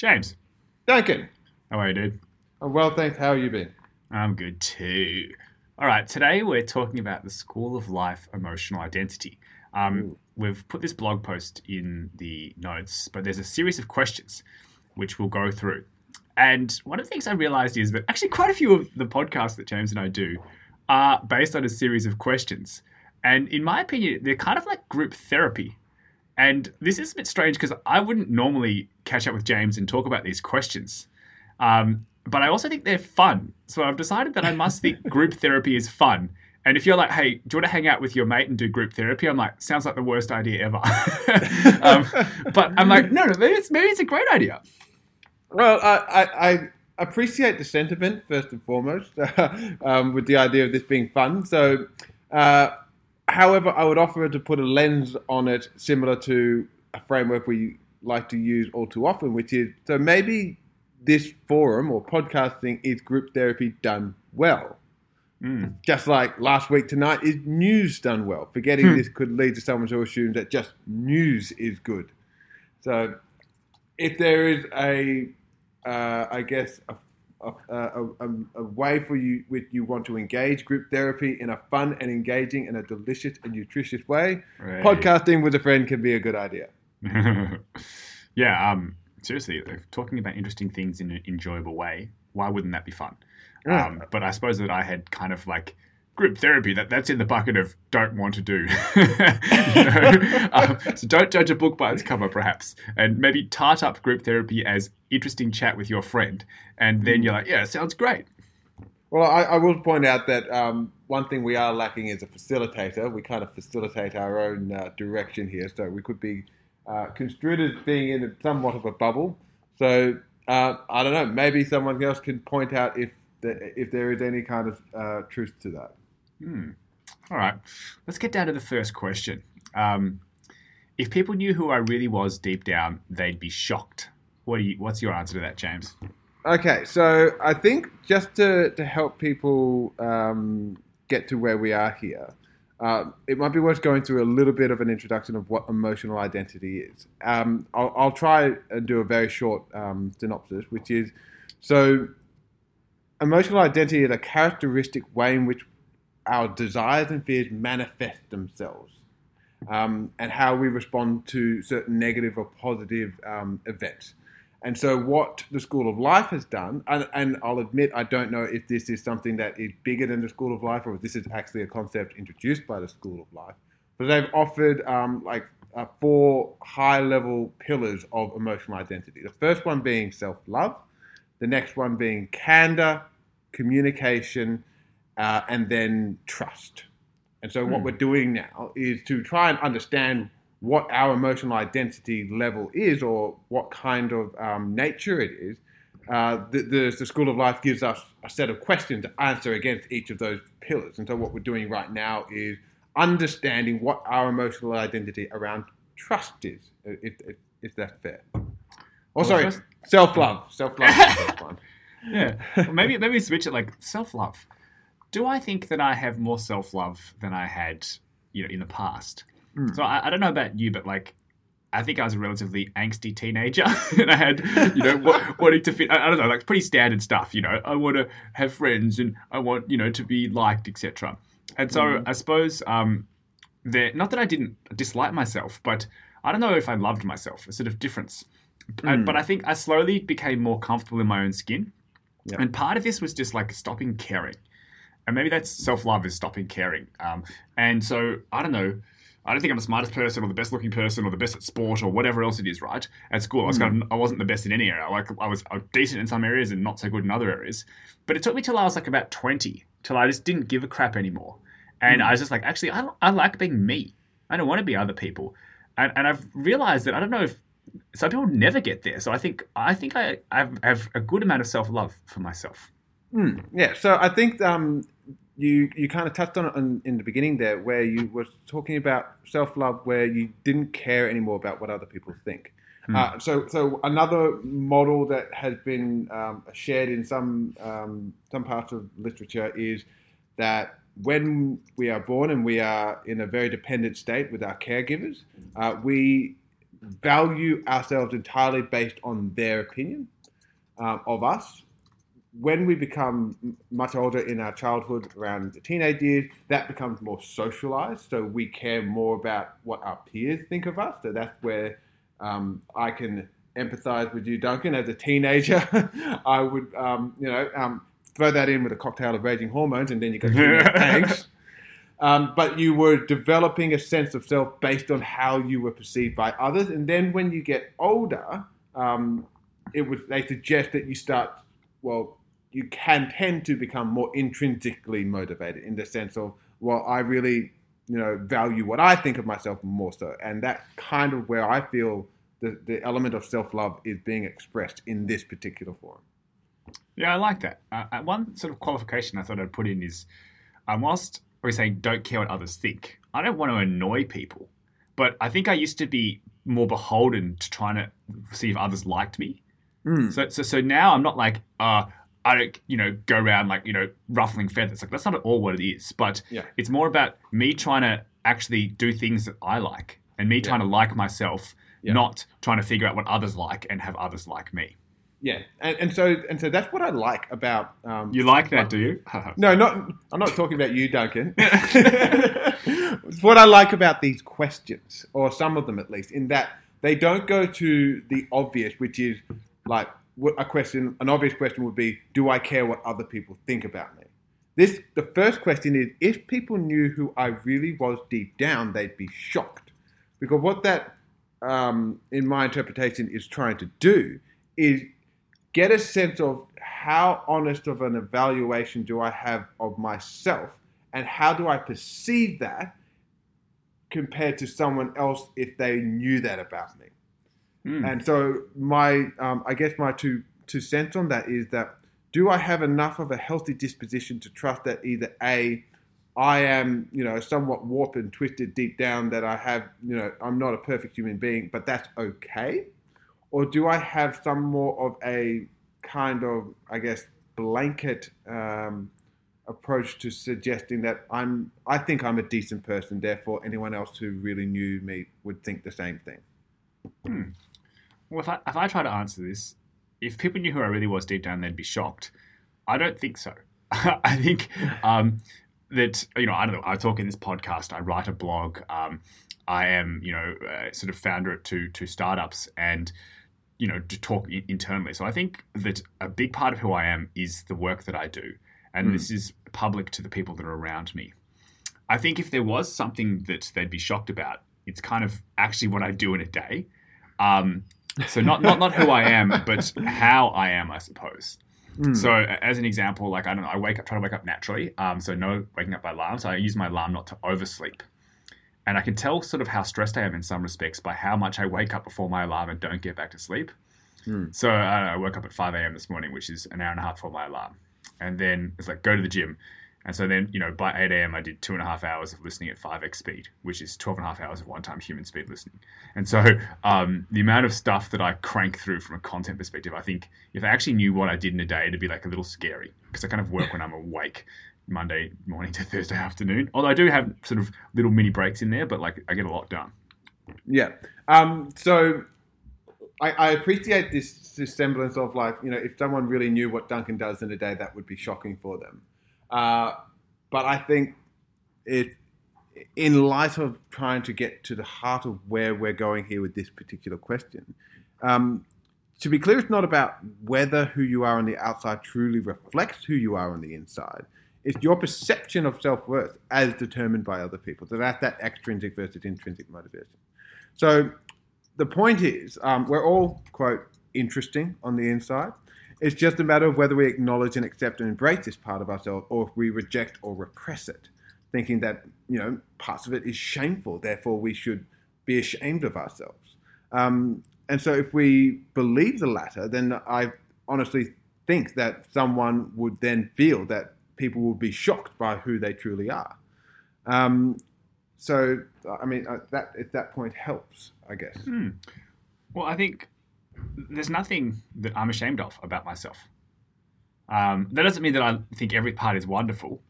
James, Duncan. how are you, dude? I'm well, thanks. How have you been? I'm good too. All right, today we're talking about the School of Life Emotional Identity. Um, we've put this blog post in the notes, but there's a series of questions which we'll go through. And one of the things I realized is that actually quite a few of the podcasts that James and I do are based on a series of questions. And in my opinion, they're kind of like group therapy. And this is a bit strange because I wouldn't normally catch up with James and talk about these questions. Um, but I also think they're fun. So I've decided that I must think group therapy is fun. And if you're like, hey, do you want to hang out with your mate and do group therapy? I'm like, sounds like the worst idea ever. um, but I'm like, no, no, maybe it's maybe it's a great idea. Well, I, I, I appreciate the sentiment first and foremost, um, with the idea of this being fun. So, uh, however, I would offer to put a lens on it similar to a framework we like to use all too often, which is so maybe this forum or podcasting is group therapy done well. Mm. Just like last week tonight is news done well. Forgetting Hmm. this could lead to someone to assume that just news is good. So, if there is a, uh, I guess, a, a, a, a, way for you with you want to engage group therapy in a fun and engaging and a delicious and nutritious way, Right. podcasting with a friend can be a good idea. yeah, um, seriously, talking about interesting things in an enjoyable way, why wouldn't that be fun? Yeah. Um, but I suppose that I had kind of like group therapy that that's in the bucket of don't want to do. Um, so don't judge a book by its cover, perhaps, and maybe tart up group therapy as interesting chat with your friend, and then you're like, yeah, sounds great. Well, I, I will point out that um, one thing we are lacking is a facilitator. We kind of facilitate our own uh, direction here, so we could be uh, construed as being in somewhat of a bubble. So uh, I don't know. Maybe someone else can point out if if there is any kind of uh, truth to that. Hmm. All right, let's get down to the first question. Um, if people knew who I really was deep down, they'd be shocked. What do you? What's your answer to that, James? Okay, so I think just to, to help people um, get to where we are here, uh, it might be worth going through a little bit of an introduction of what emotional identity is. Um, I'll, I'll try and do a very short um, synopsis, which is so emotional identity is a characteristic way in which our desires and fears manifest themselves. Um, and how we respond to certain negative or positive um, events. And so, what the School of Life has done, and, and I'll admit I don't know if this is something that is bigger than the School of Life or if this is actually a concept introduced by the School of Life, but they've offered um, like uh, four high level pillars of emotional identity. The first one being self love, the next one being candor, communication, uh, and then trust. And so, what Hmm. we're doing now is to try and understand what our emotional identity level is or what kind of um, nature it is. Uh, the, the, the School of Life gives us a set of questions to answer against each of those pillars. And so, what we're doing right now is understanding what our emotional identity around trust is, if, if, if that's fair. Oh, sorry, self love. Self love is the first one. Yeah, well, maybe maybe switch it like self love. Do I think that I have more self love than I had, you know, in the past? Hmm. So I, I don't know about you, but like. I think I was a relatively angsty teenager, and I had, you know, wa- wanting to fit. I, I don't know, like pretty standard stuff. You know, I want to have friends, and I want, you know, to be liked, etc. And so Mhm. I suppose um, there. Not that I didn't dislike myself, but I don't know if I loved myself. A sort of difference. Mm. but I think I slowly became more comfortable in my own skin. Yeah. And part of this was just like stopping caring. And maybe that's self love is stopping caring. Um, and so I don't know. I don't think I'm the smartest person or the best looking person or the best at sport or whatever else it is, right? At school, I was kind of, I wasn't the best in any area. Like I was, decent in some areas and not so good in other areas. But it took me till I was like about 20 till I just didn't give a crap anymore. And Mm. I was just like, actually, I, I like being me. I don't want to be other people. And, and I've realized that I don't know if some people never get there. So I think I think I I've, a good amount of self love for myself. Hmm, yeah, so I think um, you you kind of touched on it in, in the beginning there, where you were talking about self love, where you didn't care anymore about what other people think. Hmm. Uh, so so another model that has been um, shared in some um, some parts of literature is that when we are born and we are in a very dependent state with our caregivers, uh, we value ourselves entirely based on their opinion um, of us. When we become much older in our childhood, around the teenage years, that becomes more socialized. So we care more about what our peers think of us. So that's where um, I can empathize with you, Duncan. As a teenager, I would, um, you know, um, throw that in with a cocktail of raging hormones, and then you go, thanks. Um, but you were developing a sense of self based on how you were perceived by others. And then when you get older, um, it was they suggest that you start, well, you can tend to become more intrinsically motivated in the sense of, well, I really, you know, value what I think of myself more so. And that's kind of where I feel the, the element of self love is being expressed in this particular form. Yeah, I like that. Uh, uh, one sort of qualification I thought I'd put in is, um, whilst we're saying don't care what others think, I don't want to annoy people, but I think I used to be more beholden to trying to see if others liked me. Mm. So, so, so now I'm not like, uh, I don't, you know, go around like, you know, ruffling feathers. Like that's not at all what it is. But Yeah. it's more about me trying to actually do things that I like and me trying to like myself, Yeah. not trying to figure out what others like and have others like me. Yeah, and, and so and so that's what I like about um, You like that, do you? No, not. I'm not talking about you, Duncan. what I like about these questions, or some of them at least, in that they don't go to the obvious, which is like a question. An obvious question would be, "Do I care what other people think about me?" This, the first question is, if people knew who I really was deep down, they'd be shocked, because what that, um, in my interpretation, is trying to do is get a sense of how honest of an evaluation do I have of myself and how do I perceive that compared to someone else if they knew that about me. Hmm. And so my, um, I guess my two two cents on that is that do I have enough of a healthy disposition to trust that either a I am, you know, somewhat warped and twisted deep down that I have, you know, I'm not a perfect human being, but that's okay or do I have some more of a kind of, I guess, blanket um, approach to suggesting that I'm, I think I'm a decent person, therefore anyone else who really knew me would think the same thing. Well, if I, if I try to answer this, if people knew who I really was deep down, they'd be shocked. I don't think so. I think um, that, you know, I don't know, I talk in this podcast, I write a blog, um, I am, you know, uh, sort of founder at two, two startups and, you know, to talk i- internally. So I think that a big part of who I am is the work that I do. And Mm. this is public to the people that are around me. I think if there was something that they'd be shocked about, it's kind of actually what I do in a day. Um, so not, not not who I am, but how I am, I suppose. Mm. So as an example, like I don't know, I wake up, try to wake up naturally. Um, so no waking up by alarm. So I use my alarm not to oversleep. And I can tell sort of how stressed I am in some respects by how much I wake up before my alarm and don't get back to sleep. Hmm. So I, don't know, I woke up at 5 a.m. this morning, which is an hour and a half before my alarm. And then it's like, go to the gym. And so then, you know, by 8 a.m., I did two and a half hours of listening at 5x speed, which is 12 and a half hours of one time human speed listening. And so um, the amount of stuff that I crank through from a content perspective, I think if I actually knew what I did in a day, it'd be like a little scary because I kind of work when I'm awake. Monday morning to Thursday afternoon. Although I do have sort of little mini breaks in there, but like I get a lot done. Yeah. Um, so I, I appreciate this, this semblance of like, you know, if someone really knew what Duncan does in a day, that would be shocking for them. Uh, but I think it, in light of trying to get to the heart of where we're going here with this particular question, um, to be clear, it's not about whether who you are on the outside truly reflects who you are on the inside. It's your perception of self worth as determined by other people. So that's that extrinsic versus intrinsic motivation. So the point is, um, we're all, quote, interesting on the inside. It's just a matter of whether we acknowledge and accept and embrace this part of ourselves or if we reject or repress it, thinking that, you know, parts of it is shameful, therefore we should be ashamed of ourselves. Um, and so if we believe the latter, then I honestly think that someone would then feel that people will be shocked by who they truly are. Um, so, I mean, uh, that at that point helps, I guess. Hmm. Well, I think there's nothing that I'm ashamed of about myself. Um, that doesn't mean that I think every part is wonderful,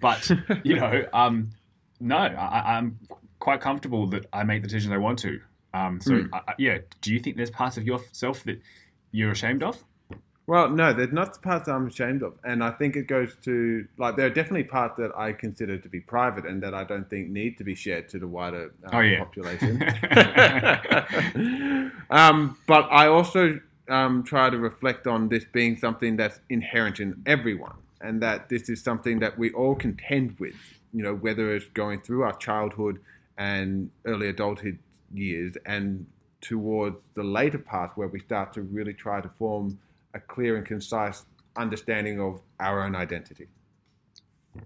but you know, um, no, I, I'm quite comfortable that I make the decisions I want to. Um, so Mm. uh, yeah, do you think there's parts of yourself that you're ashamed of? Well, no, there's not parts that I'm ashamed of, and I think it goes to like there are definitely parts that I consider to be private and that I don't think need to be shared to the wider um, Oh, yeah. population. um, but I also um, try to reflect on this being something that's inherent in everyone, and that this is something that we all contend with. You know, whether it's going through our childhood and early adulthood years, and towards the later part where we start to really try to form a clear and concise understanding of our own identity.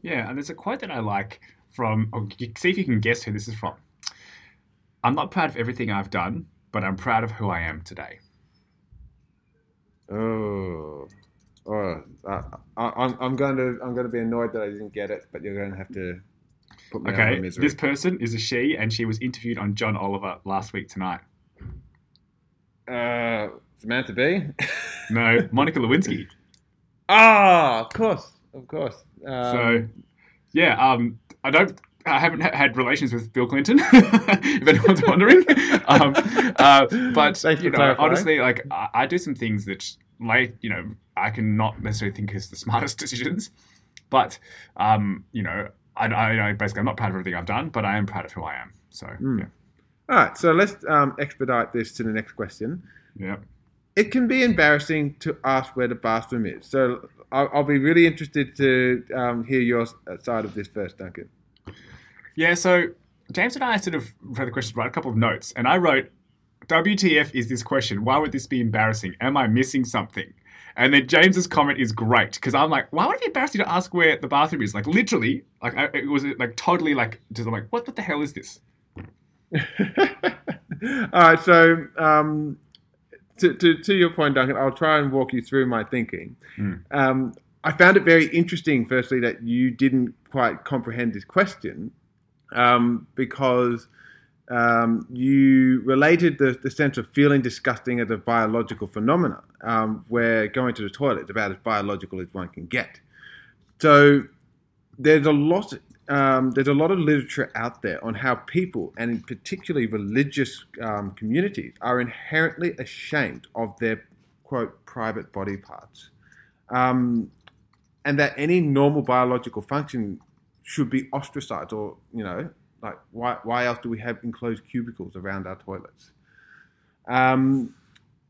Yeah, and there's a quote that I like from. Oh, see if you can guess who this is from. I'm not proud of everything I've done, but I'm proud of who I am today. Oh, oh, I, I, I'm, I'm going to I'm going to be annoyed that I didn't get it, but you're going to have to put me out Okay, of misery. this person is a she, and she was interviewed on John Oliver last week tonight. Uh, Samantha Bee No, Monica Lewinsky. Ah, of course, of course. Um, So, yeah, um, I don't. I haven't ha- had relations with Bill Clinton, if anyone's wondering. Um, uh, but Thanks you know, clarifying. honestly, like I, I do some things that, like, you know, I can not necessarily think is the smartest decisions, but um, you know, I, I, know, basically, I'm not proud of everything I've done, but I am proud of who I am. So, Hmm. yeah, all right, so let's um, expedite this to the next question. yeah. It can be embarrassing to ask where the bathroom is. So I'll, I'll be really interested to um, hear your side of this first, Duncan. Yeah, so James and I sort of read the question, write a couple of notes, and I wrote, WTF is this question? Why would this be embarrassing? Am I missing something? And then James's comment is great because I'm like, why would it be embarrassing to ask where the bathroom is? Like literally, like I, it was like totally like just I'm like, what, what the hell is this? All right, so um, to, to, to your point, Duncan, I'll try and walk you through my thinking. Hmm. Um, I found it very interesting, firstly, that you didn't quite comprehend this question um, because um, you related the, the sense of feeling disgusting as a biological phenomenon, um, where going to the toilet is about as biological as one can get. So there's a lot um, there's a lot of literature out there on how people, and particularly religious um, communities, are inherently ashamed of their quote private body parts, um, and that any normal biological function should be ostracized, or you know, like why why else do we have enclosed cubicles around our toilets? Um,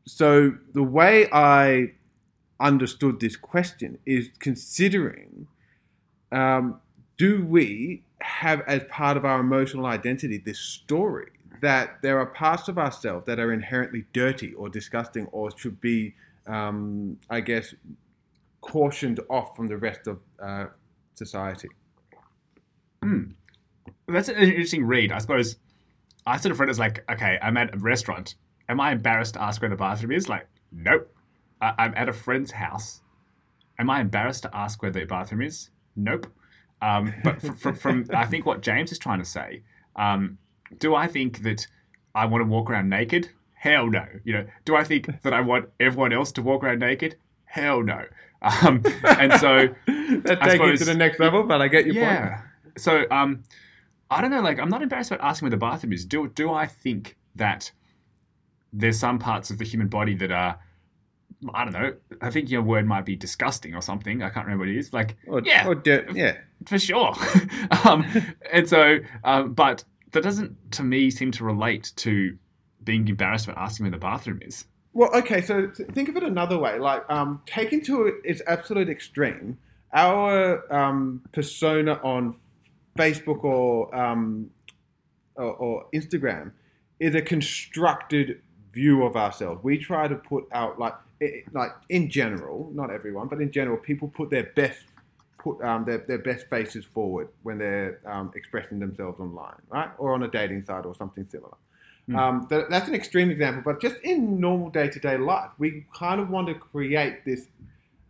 so the way I understood this question is considering um, do we have as part of our emotional identity this story that there are parts of ourselves that are inherently dirty or disgusting or should be, um, I guess, cautioned off from the rest of uh, society? That's an interesting read. I suppose I sort of read it as like, okay, I'm at a restaurant. Am I embarrassed to ask where the bathroom is? Like, nope. I- I'm at a friend's house. Am I embarrassed to ask where the bathroom is? Nope. Um, but from, from, from I think what James is trying to say, um, do I think that I want to walk around naked? Hell no. You know, do I think that I want everyone else to walk around naked? Hell no. Um, and so That I takes it to the next level, but I get your point. yeah. So um, I don't know. Like, I'm not embarrassed about asking where the bathroom is. Do do I think that there's some parts of the human body that are I don't know. I think your word might be disgusting or something. I can't remember what it is. Like, Or, yeah, or dirt, yeah. for sure. um, and so, um, but that doesn't, to me, seem to relate to being embarrassed about asking where the bathroom is. Well, okay, so think of it another way. Like, um, taken to its absolute extreme, our um, persona on Facebook or, um, or, or Instagram is a constructed view of ourselves. We try to put out, like, i like in general, not everyone, but in general, people put their best put um, their, their best faces forward when they're um, expressing themselves online, right? Or on a dating site or something similar. Um, that, that's an extreme example, but just in normal day to day life, we kind of want to create this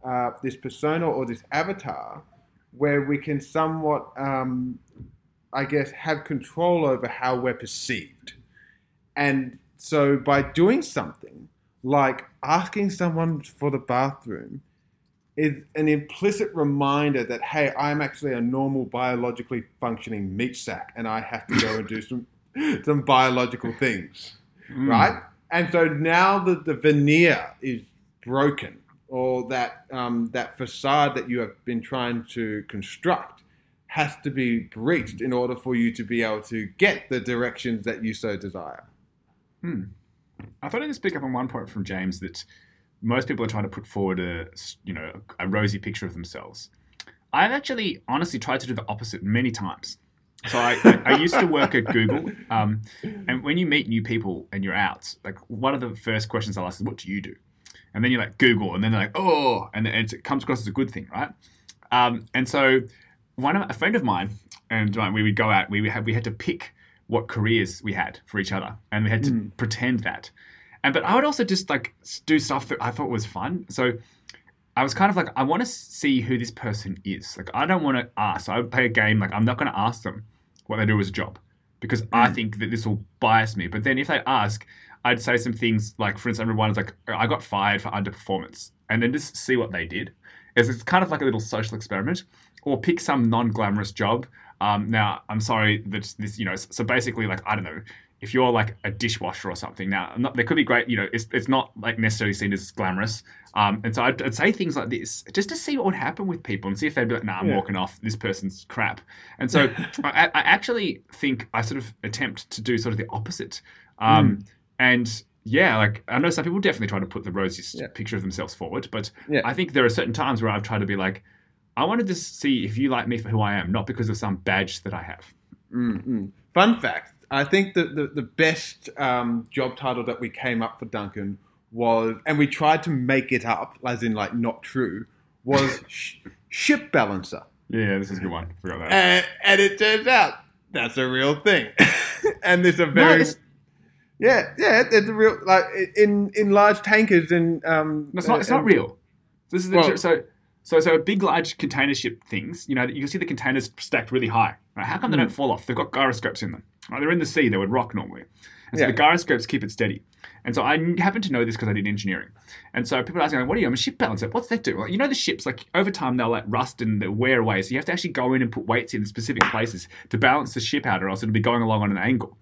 uh, this persona or this avatar where we can somewhat, um, I guess, have control over how we're perceived. And so by doing something like asking someone for the bathroom is an implicit reminder that, hey, I'm actually a normal biologically functioning meat sack and I have to go and do some, some biological things. Mm. right? And so now the, the veneer is broken, or that um, that facade that you have been trying to construct has to be breached in order for you to be able to get the directions that you so desire. Hmm. I thought I'd just pick up on one point from James that most people are trying to put forward a you know a rosy picture of themselves. I've actually honestly tried to do the opposite many times. So I, I, used to work at Google, um, and when you meet new people and you're out, like one of the first questions I'll ask is, "What do you do?" And then you're like Google, and then they're like, "Oh," and it comes across as a good thing, right? Um, and so one of a friend of mine and uh, we would go out. We had we had to pick what careers we had for each other, and we had to Mm. pretend that. And but I would also just like do stuff that I thought was fun. So I was kind of like, I want to see who this person is. Like I don't want to ask. So I would play a game like I'm not going to ask them what they do as a job because I Mm. think that this will bias me. But then if they ask, I'd say some things like, for instance, one is like, I got fired for underperformance, and then just see what they did. It's, it's kind of like a little social experiment, or pick some non-glamorous job. Um, now, I'm sorry that this, you know, so basically, like, I don't know, if you're like a dishwasher or something. Now, not, there could be great, you know, it's, it's not like necessarily seen as glamorous. Um, and so I'd, I'd say things like this just to see what would happen with people and see if they'd be like, nah, I'm Yeah. walking off. This person's crap. And so I, I actually think I sort of attempt to do sort of the opposite. Um, And yeah, like I know some people definitely try to put the rosiest Yeah. picture of themselves forward, but Yeah. I think there are certain times where I've tried to be like, I wanted to see if you like me for who I am, not because of some badge that I have. Mm-mm. Fun fact I think that the, the best um, job title that we came up for Duncan was, and we tried to make it up, as in like not true, was sh- ship balancer. Yeah, this is a good one. Forgot that. And, and it turns out that's a real thing. and there's a very. yeah, yeah, it's a real. Like in, in large tankers and. Um, no, it's not. It's not real. This is the, Well- so. So, so big, large container ship things. You know, you can see the containers stacked really high. Right? How come they don't hmm. fall off? They've got gyroscopes in them. Right? They're in the sea. They would rock normally. And so Yeah. the gyroscopes keep it steady. And so I happen to know this because I did engineering. And so people are asking, like, "What are you? I'm a ship balancer. What's that do?" You know, the ships, like over time, they'll like rust and they'll wear away. So you have to actually go in and put weights in specific places to balance the ship out, or else it'll be going along on an angle.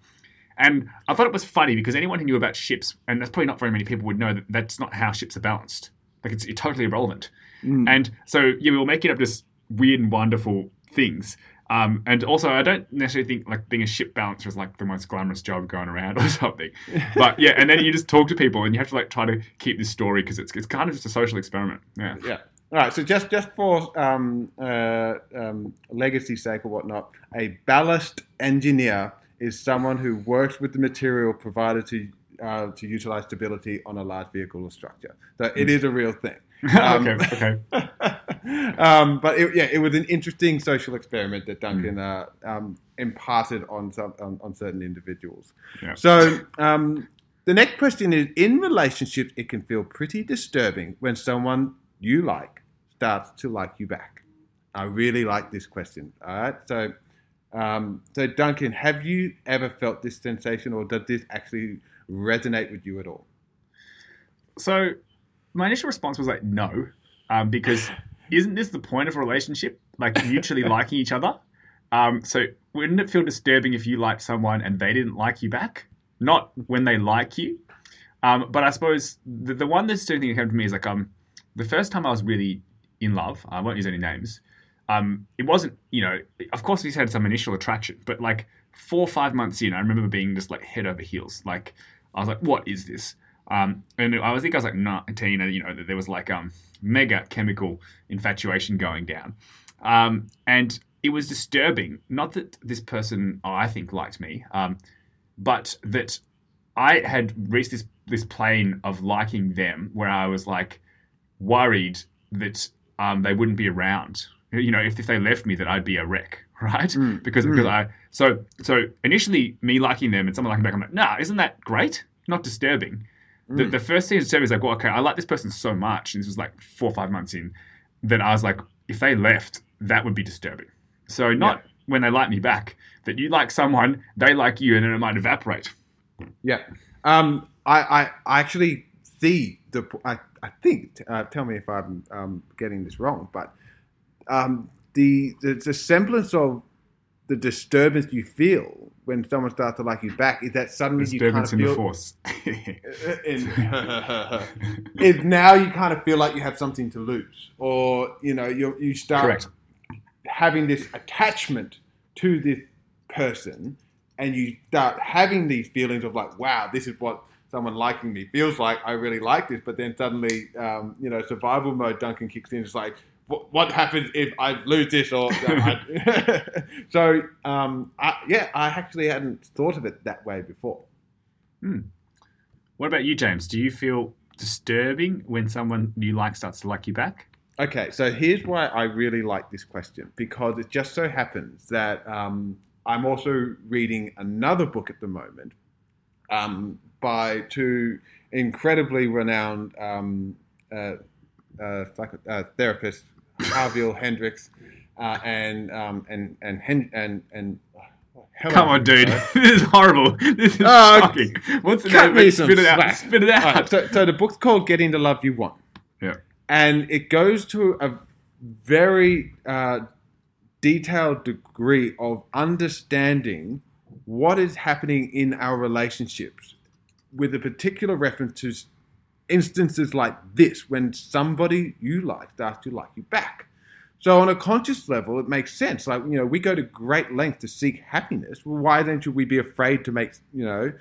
And I thought it was funny because anyone who knew about ships, and that's probably not very many people would know that that's not how ships are balanced. Like it's, totally irrelevant. Mm. And so yeah, we were making up just weird and wonderful things. Um, and also, I don't necessarily think like being a ship balancer is like the most glamorous job going around or something. But yeah, and then you just talk to people and you have to like try to keep this story because it's, it's kind of just a social experiment. Yeah. Yeah. All right. So just just for um, uh, um, legacy sake or whatnot, a ballast engineer is someone who works with the material provided to uh, to utilize stability on a large vehicle or structure. So it is a real thing. Um, okay. Okay. um, but it, yeah, it was an interesting social experiment that Duncan uh, um, imparted on some on, on certain individuals. Yeah. So um, the next question is: In relationships, it can feel pretty disturbing when someone you like starts to like you back. I really like this question. All right, so. Um, so Duncan, have you ever felt this sensation, or does this actually resonate with you at all? So my initial response was like no, um, because isn't this the point of a relationship? Like mutually liking each other. Um, so wouldn't it feel disturbing if you liked someone and they didn't like you back? Not when they like you. Um, but I suppose the, the one disturbing thing that came to me is like um, the first time I was really in love. I won't use any names. Um, it wasn't, you know, of course we had some initial attraction, but like four or five months in, I remember being just like head over heels. Like I was like, what is this? Um, and I think I was like 19, and you know, there was like um, mega chemical infatuation going down. Um, and it was disturbing. Not that this person, oh, I think, liked me, um, but that I had reached this this plane of liking them where I was like worried that um, they wouldn't be around. You know, if, if they left me, that I'd be a wreck, right? Mm, Because because I so so initially me liking them and someone liking back, I'm like, nah, isn't that great? Not disturbing. The, Mm. the first thing to disturbing is like, well, okay, I like this person so much, and this was like four or five months in, that I was like, if they left, that would be disturbing. So not when they like me back, that you like someone, they like you, and then it might evaporate. Yeah. Um, I, I, I actually see the. I, I think. Uh, tell me if I'm um, getting this wrong, but um, the, the the semblance of the disturbance you feel when someone starts to like you back is that suddenly you kind of Disturbance in the feel force. is now you kind of feel like you have something to lose, or you know you you start Correct. having this attachment to this person, and you start having these feelings of like, wow, this is what someone liking me feels like. I really like this, but then suddenly, um, you know, survival mode Duncan kicks in. It's like, what, what happens if I lose this? Or so, um, I, yeah, I actually hadn't thought of it that way before. What about you, James? Do you feel disturbing when someone you like starts to like you back? Okay, so here's why I really like this question because it just so happens that um, I'm also reading another book at the moment um, by two incredibly renowned um, uh, uh, psycho- uh, therapists, Harville Hendrix uh, and um, and and and and. oh, hell, Come on, dude. uh, this is horrible. This is Oh, shocking. What's the cut name? me Spit it out. slack. Spit it out. right, so, so the book's called Getting the Love You Want. Yeah. And it goes to a very uh, detailed degree of understanding what is happening in our relationships with a particular reference to instances like this when somebody you like starts to like you back. So on a conscious level, it makes sense. Like you know, we go to great lengths to seek happiness. Well, why then should we be afraid to make you know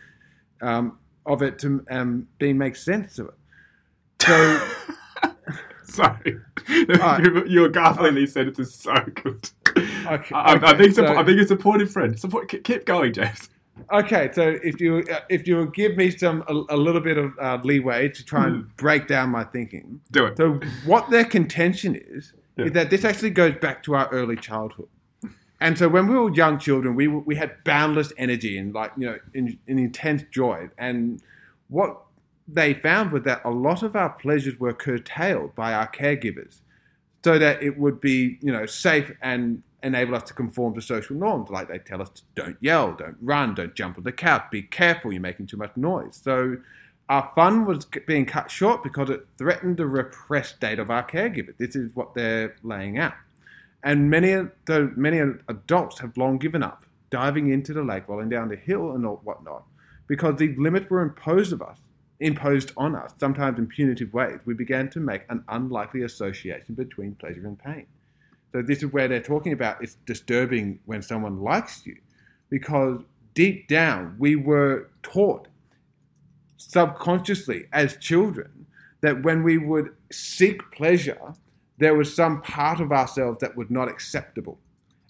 um, of it to um, being make sense of it? So Sorry. Alright. your, your gargling sentence is so good. Okay, I, I think so- I think a supportive friend. Support, keep- keep going, James. Okay, so if you uh, if you will give me some a, a little bit of uh, leeway to try and break down my thinking, Do it. So what their contention is Yeah. is that this actually goes back to our early childhood. And so when we were young children, we we had boundless energy and like you know in, in intense joy. And what they found was that a lot of our pleasures were curtailed by our caregivers, so that it would be you know safe and enable us to conform to social norms. Like they tell us, don't yell, don't run, don't jump on the couch, be careful, you're making too much noise. So our fun was being cut short because it threatened the repressed state of our caregiver. This is what they're laying out. And many, though many adults have long given up, diving into the lake, rolling down the hill, and whatnot, because these limits were imposed of us, imposed on us, sometimes in punitive ways. We began to make an unlikely association between pleasure and pain. So this is where they're talking about it's disturbing when someone likes you, because deep down we were taught subconsciously as children that when we would seek pleasure, there was some part of ourselves that was not acceptable.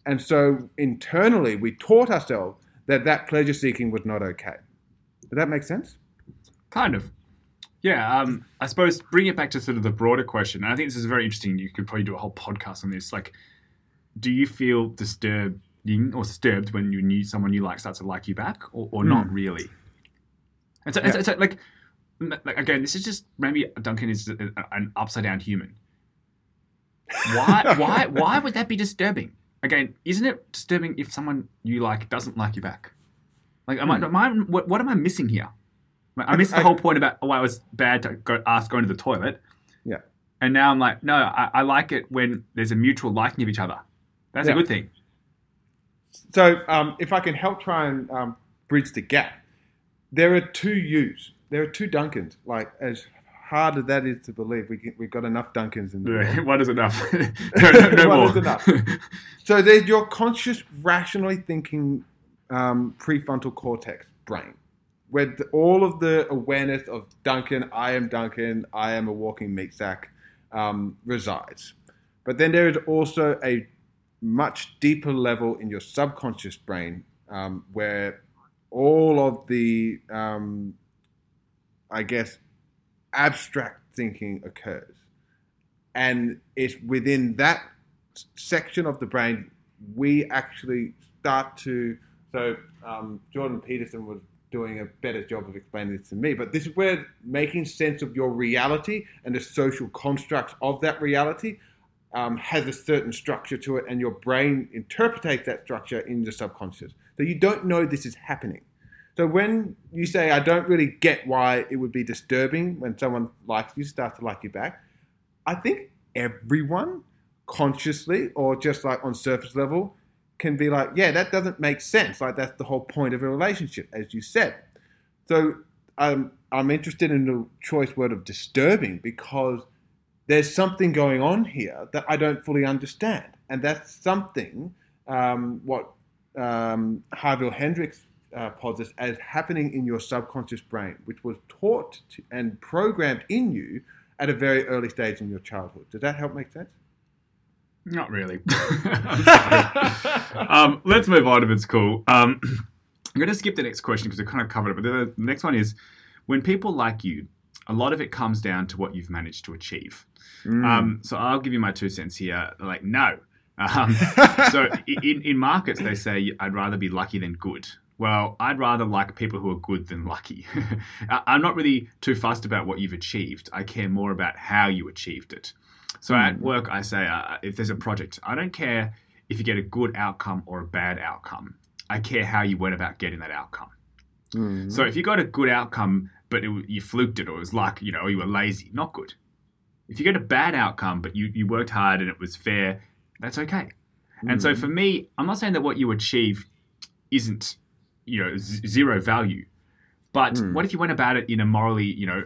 And so internally, we taught ourselves that that pleasure seeking was not okay. Does that make sense? Kind of. Yeah, um, I suppose bring it back to sort of the broader question. And I think this is very interesting. You could probably do a whole podcast on this. Like, do you feel disturbing or disturbed when you knew someone you like starts to like you back, or, or not really? And so, and so- Yeah. so, like, like, again, this is just maybe Duncan is an upside down human. Why, why, why would that be disturbing? Again, isn't it disturbing if someone you like doesn't like you back? Like, am I, am I what, what am I missing here? I I- missed the whole point about why it was bad to go ask going to the toilet. Yeah. And now I'm like, no, I, I like it when there's a mutual liking of each other. That's Yeah. a good thing. So, um, if I can help try and um, bridge the gap, there are two yous. There are two Duncans. Like, as hard as that is to believe, we get, we've got enough Duncans in the world. One is enough. no, no, no One more. is enough. So there's your conscious, rationally thinking um, prefrontal cortex brain, where all of the awareness of Duncan, I am Duncan, I am a walking meat sack, um, resides. But then there is also a much deeper level in your subconscious brain um, where all of the, um, I guess, abstract thinking occurs. And it's within that section of the brain we actually start to. So um, Jordan Peterson was doing a better job of explaining this to me, but this is where making sense of your reality and the social constructs of that reality um, has a certain structure to it, and your brain interprets that structure in the subconscious. So you don't know this is happening. So when you say, I don't really get why it would be disturbing when someone likes you, starts to like you back, I think everyone consciously or just like on surface level can be like, yeah, that doesn't make sense. Like that's the whole point of a relationship, as you said. So um, I'm interested in the choice word of disturbing because there's something going on here that I don't fully understand, and that's something um, what um, Harville Hendrix uh, posits as happening in your subconscious brain, which was taught to, and programmed in you at a very early stage in your childhood. Does that help make sense? Not really. um, let's move on if it's cool. Um, I'm going to skip the next question because I kind of covered it. But the, the next one is when people like you, a lot of it comes down to what you've managed to achieve. Mm. Um, so I'll give you my two cents here. Like, no. Um, so in, in markets, they say I'd rather be lucky than good. Well, I'd rather like people who are good than lucky. I'm not really too fussed about what you've achieved. I care more about how you achieved it. So at work, I say uh, if there's a project, I don't care if you get a good outcome or a bad outcome. I care how you went about getting that outcome. Mm. So if you got a good outcome, but it, you fluked it, or it was like, you know, you were lazy, not good. If you get a bad outcome, but you, you worked hard and it was fair, that's okay. And so for me, I'm not saying that what you achieve isn't, you know, z- zero value. But Mm. what if you went about it in a morally, you know,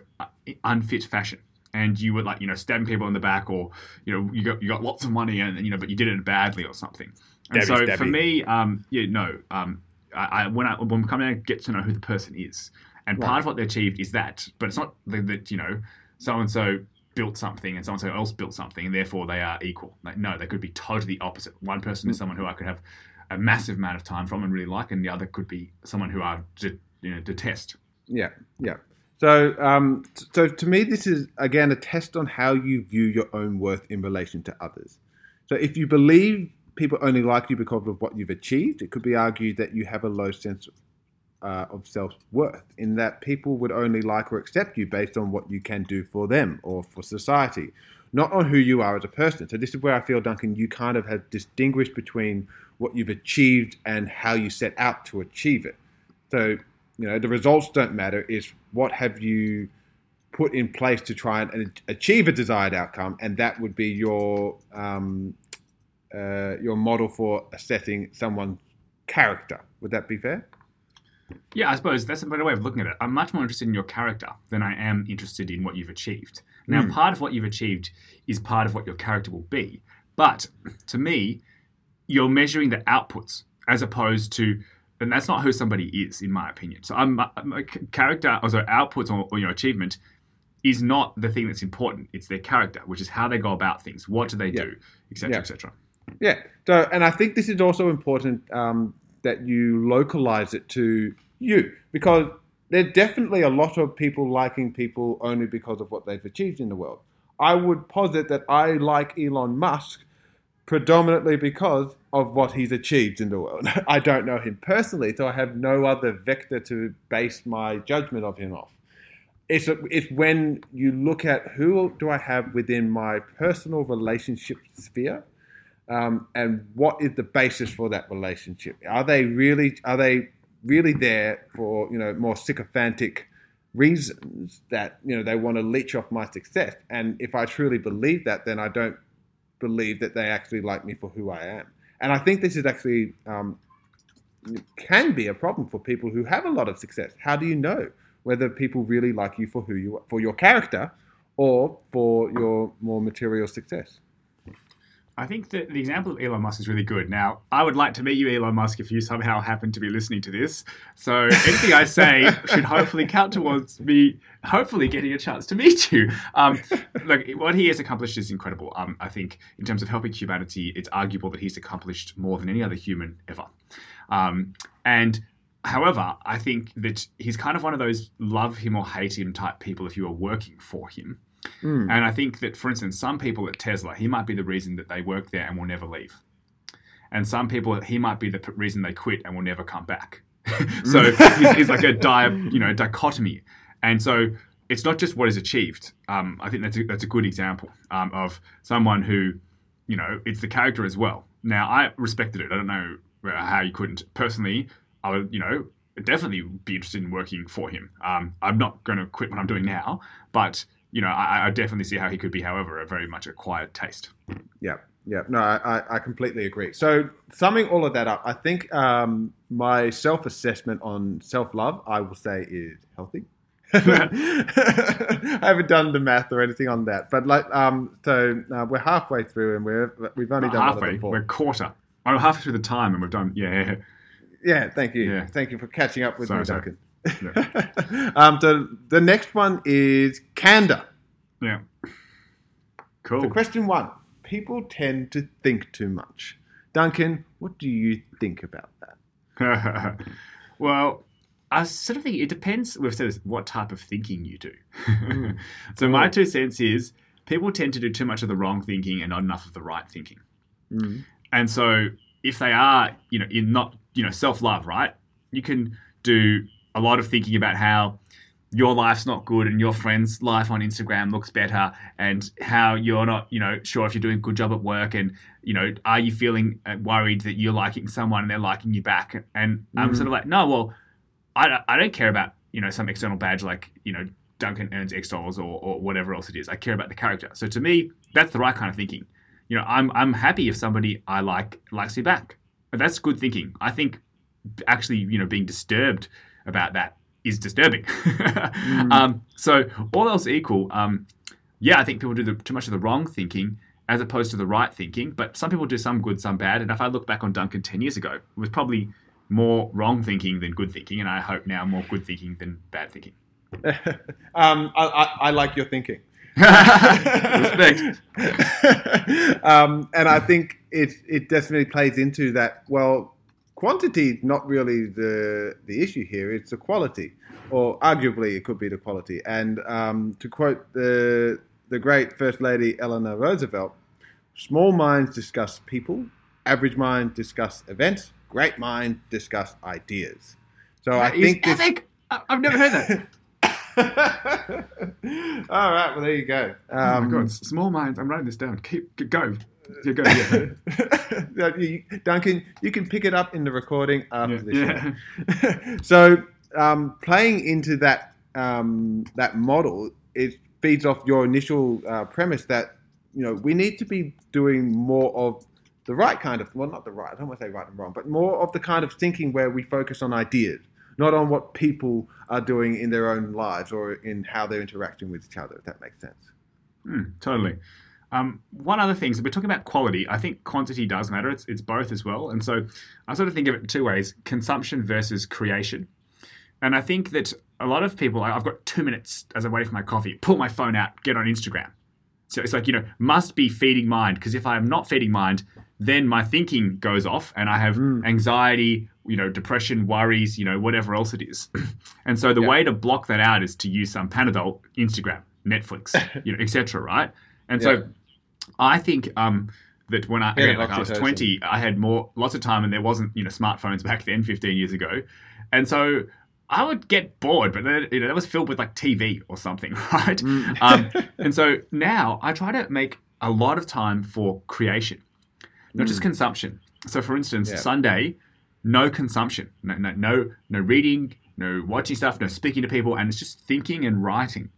unfit fashion? And you were like, you know, stabbing people in the back, or you know, you got you got lots of money, and you know, but you did it badly or something. And so stabby. for me, um, yeah, no, um, I, I when I when we come in, I get to know who the person is, and Right. part of what they achieved is that, but it's not that, you know, so and so built something and so and so else built something, and therefore they are equal. Like, no, they could be totally opposite. One person Mm. is someone who I could have a massive amount of time from and really like, and the other could be someone who I de- you know detest. Yeah, yeah. So, um, so to me, this is again a test on how you view your own worth in relation to others. So, if you believe people only like you because of what you've achieved, it could be argued that you have a low sense uh, of self worth, in that people would only like or accept you based on what you can do for them or for society, not on who you are as a person. So, this is where I feel, Duncan, you kind of have distinguished between what you've achieved and how you set out to achieve it. So, you know, the results don't matter. It's what have you put in place to try and achieve a desired outcome, and that would be your um, uh, your model for assessing someone's character. Would that be fair? Yeah, I suppose that's a better way of looking at it. I'm much more interested in your character than I am interested in what you've achieved. Now, Mm. part of what you've achieved is part of what your character will be. But to me, you're measuring the outputs as opposed to, and that's not who somebody is, in my opinion. So, I'm, my character, or sorry, outputs or, or your achievement is not the thing that's important. It's their character, which is how they go about things, what do they Yeah. do, etc., Yeah. etc. Yeah. So, and I think this is also important um, that you localize it to you because there's definitely a lot of people liking people only because of what they've achieved in the world. I would posit that I like Elon Musk predominantly because of what he's achieved in the world. I don't know him personally, so I have no other vector to base my judgment of him off. It's, it's when you look at who do I have within my personal relationship sphere um, and what is the basis for that relationship? Are they really are they really there for you know more sycophantic reasons that you know they want to leech off my success? And if I truly believe that, then I don't believe that they actually like me for who I am. And I think this is actually um, can be a problem for people who have a lot of success. How do you know whether people really like you for who you are, for your character or for your more material success? I think that the example of Elon Musk is really good. Now, I would like to meet you, Elon Musk, if you somehow happen to be listening to this. So anything I say should hopefully count towards me, hopefully getting a chance to meet you. Um, look, what he has accomplished is incredible. Um, I think in terms of helping humanity, it's arguable that he's accomplished more than any other human ever. Um, and however, I think that he's kind of one of those love him or hate him type people if you are working for him. Mm. And I think that, for instance, some people at Tesla, he might be the reason that they work there and will never leave. And some people, he might be the p- reason they quit and will never come back. so he's, he's like a di- you know dichotomy. And so it's not just what is achieved. Um, I think that's a, that's a good example um, of someone who, you know, it's the character as well. Now I respected it. I don't know uh, how you couldn't. Personally, I would, you know, definitely be interested in working for him. Um, I'm not going to quit what I'm doing now, but you know, I, I definitely see how he could be, however, a very much acquired taste. Yeah, Yeah, no, I, I- completely agree. So, summing all of that up, I think um, my self assessment on self love, I will say, is healthy. I haven't done the math or anything on that, but like, um, so uh, we're halfway through, and we're we've only Not done halfway. We're quarter. I'm halfway through the time, and we've done. Yeah, yeah, thank you, Yeah. thank you for catching up with Sorry, me, sorry. Duncan. um, so the next one is candor. yeah. So Cool. question one: People tend to think too much. Duncan, what do you think about that? well, I sort of think it depends. We've said this, what type of thinking you do. Mm. so my two cents is people tend to do too much of the wrong thinking and not enough of the right thinking. Mm. And so if they are, you know, in not, you know, self-love, right? You can do a lot of thinking about how your life's not good and your friend's life on Instagram looks better and how you're not, you know, sure if you're doing a good job at work and, you know, are you feeling uh, worried that you're liking someone and they're liking you back? And I'm sort of like, no, well, I, don't- I don't care about, you know, some external badge like, you know, Duncan earns X dollars or, or whatever else it is. I care about the character. So to me, that's the right kind of thinking. You know, I'm, I'm happy if somebody I like likes me back. But that's good thinking. I think actually, you know, being disturbed about that is disturbing. um, so all else equal, um, yeah, I think people do the, too much of the wrong thinking as opposed to the right thinking. But some people do some good, some bad. And if I look back on Duncan ten years ago, it was probably more wrong thinking than good thinking, and I hope now more good thinking than bad thinking. um, I, I, I like your thinking. Respect. um, and I think it it definitely plays into that. Well, quantity not really the the issue here; it's the quality, or arguably it could be the quality. And um, to quote the the great First Lady Eleanor Roosevelt, "Small minds discuss people, average minds discuss events, great minds discuss ideas." So I That is think this, epic. I- I've never heard that. All right, well there you go. oh my Um, god, small minds. I'm writing this down. Keep go. Yeah, go. Yeah. Yeah, you- Duncan, you can pick it up in the recording after the Yeah. so, um, playing into that um, that model, it feeds off your initial uh, premise that you know we need to be doing more of the right kind of well, not the right. I don't want to say right and wrong, but more of the kind of thinking where we focus on ideas, not on what people are doing in their own lives or in how they're interacting with each other. If that makes sense. Mm, totally. Um, one other thing, so we're talking about quality. I think quantity does matter. It's, it's both as well. And so I sort of think of it two ways consumption versus creation. And I think that a lot of people, I've got two minutes as I'm waiting for my coffee, pull my phone out, get on Instagram. So it's like, you know, must be feeding mind. Because if I am not feeding mind, then my thinking goes off and I have Mm. anxiety, you know, depression, worries, you know, whatever else it is. and so the Yeah. way to block that out is to use some Panadol, Instagram, Netflix, you know, etc. Right? And Yeah. so I think um, that when I, Yeah, again, like I was 20, I had more, lots of time and there wasn't, you know, smartphones back then, 15 years ago. And so I would get bored, but then, you know, that was filled with like TV or something, right? Mm. um, and so now I try to make a lot of time for creation, not just consumption. So, for instance, Mm. Yeah. Sunday, no consumption, no, no, no, no reading, no watching stuff, no speaking to people, and it's just thinking and writing.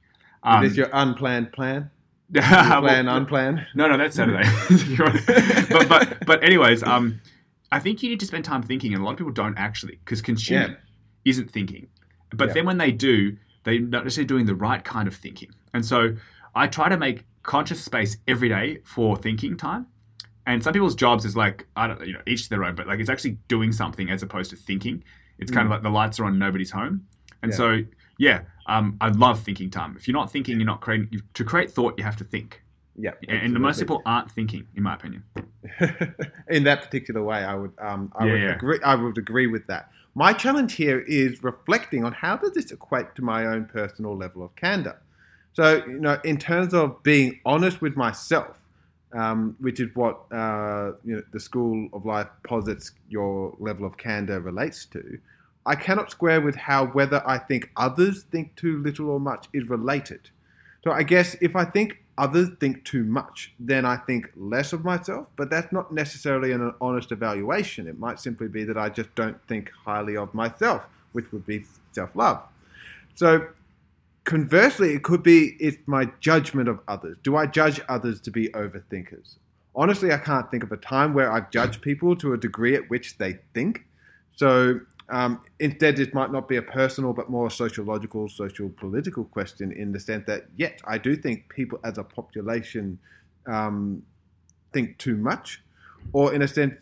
Um, it is your unplanned plan. Plan unplanned. no, no, that's Saturday. If you want- but but but anyways, um, I think you need to spend time thinking, and a lot of people don't actually, because consuming Yeah. isn't thinking. But Yeah. then when they do, they're not necessarily doing the right kind of thinking. And so I try to make conscious space every day for thinking time. And some people's jobs is like I don't you know each to their own, but like it's actually doing something as opposed to thinking. It's kind of like the lights are on, nobody's home. And Mm. Yeah. so yeah, um, I love thinking time. If you're not thinking, you're not creating. You, to create thought, you have to think. Yeah, And, and most people aren't thinking, in my opinion. in that particular way, I would um, I Yeah, would yeah. agree. I would agree with that. My challenge here is reflecting on how does this equate to my own personal level of candor. So you know, in terms of being honest with myself, um, which is what uh, you know, the School of Life posits your level of candor relates to. I cannot square with how whether I think others think too little or much is related. So I guess if I think others think too much, then I think less of myself, but that's not necessarily an honest evaluation. It might simply be that I just don't think highly of myself, which would be self love. So conversely, it could be it's my judgment of others. Do I judge others to be overthinkers? honestly, I can't think of a time where I've judged people to a degree at which they think. So um, instead, it might not be a personal but more a sociological, social political question in the sense that, yet, I do think people as a population um, think too much, or in a sense,